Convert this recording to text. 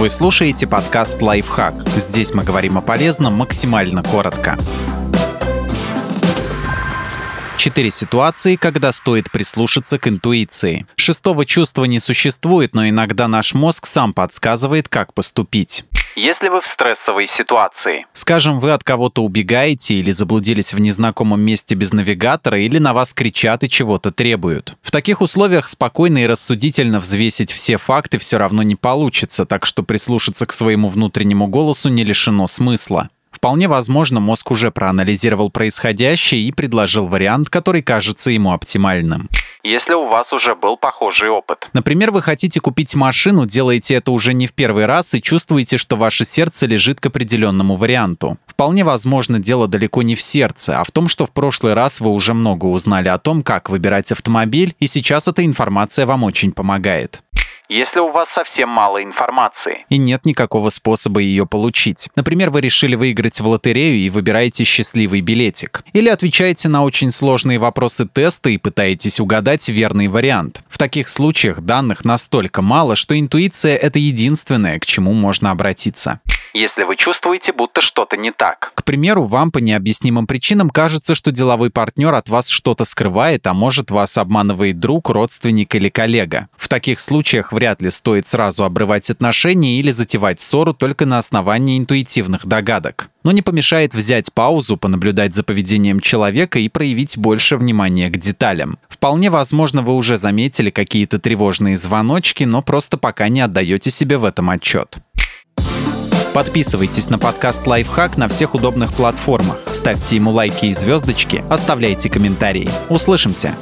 Вы слушаете подкаст «Лайфхак». Здесь мы говорим о полезном максимально коротко. Четыре ситуации, когда стоит прислушаться к интуиции. Шестого чувства не существует, но иногда наш мозг сам подсказывает, как поступить если вы в стрессовой ситуации. Скажем, вы от кого-то убегаете или заблудились в незнакомом месте без навигатора, или на вас кричат и чего-то требуют. В таких условиях спокойно и рассудительно взвесить все факты все равно не получится, так что прислушаться к своему внутреннему голосу не лишено смысла. Вполне возможно, мозг уже проанализировал происходящее и предложил вариант, который кажется ему оптимальным если у вас уже был похожий опыт. Например, вы хотите купить машину, делаете это уже не в первый раз и чувствуете, что ваше сердце лежит к определенному варианту. Вполне возможно, дело далеко не в сердце, а в том, что в прошлый раз вы уже много узнали о том, как выбирать автомобиль, и сейчас эта информация вам очень помогает если у вас совсем мало информации. И нет никакого способа ее получить. Например, вы решили выиграть в лотерею и выбираете счастливый билетик. Или отвечаете на очень сложные вопросы теста и пытаетесь угадать верный вариант. В таких случаях данных настолько мало, что интуиция — это единственное, к чему можно обратиться если вы чувствуете, будто что-то не так. К примеру, вам по необъяснимым причинам кажется, что деловой партнер от вас что-то скрывает, а может вас обманывает друг, родственник или коллега. Таких случаях вряд ли стоит сразу обрывать отношения или затевать ссору только на основании интуитивных догадок. Но не помешает взять паузу, понаблюдать за поведением человека и проявить больше внимания к деталям. Вполне возможно, вы уже заметили какие-то тревожные звоночки, но просто пока не отдаете себе в этом отчет. Подписывайтесь на подкаст «Лайфхак» на всех удобных платформах. Ставьте ему лайки и звездочки, оставляйте комментарии. Услышимся!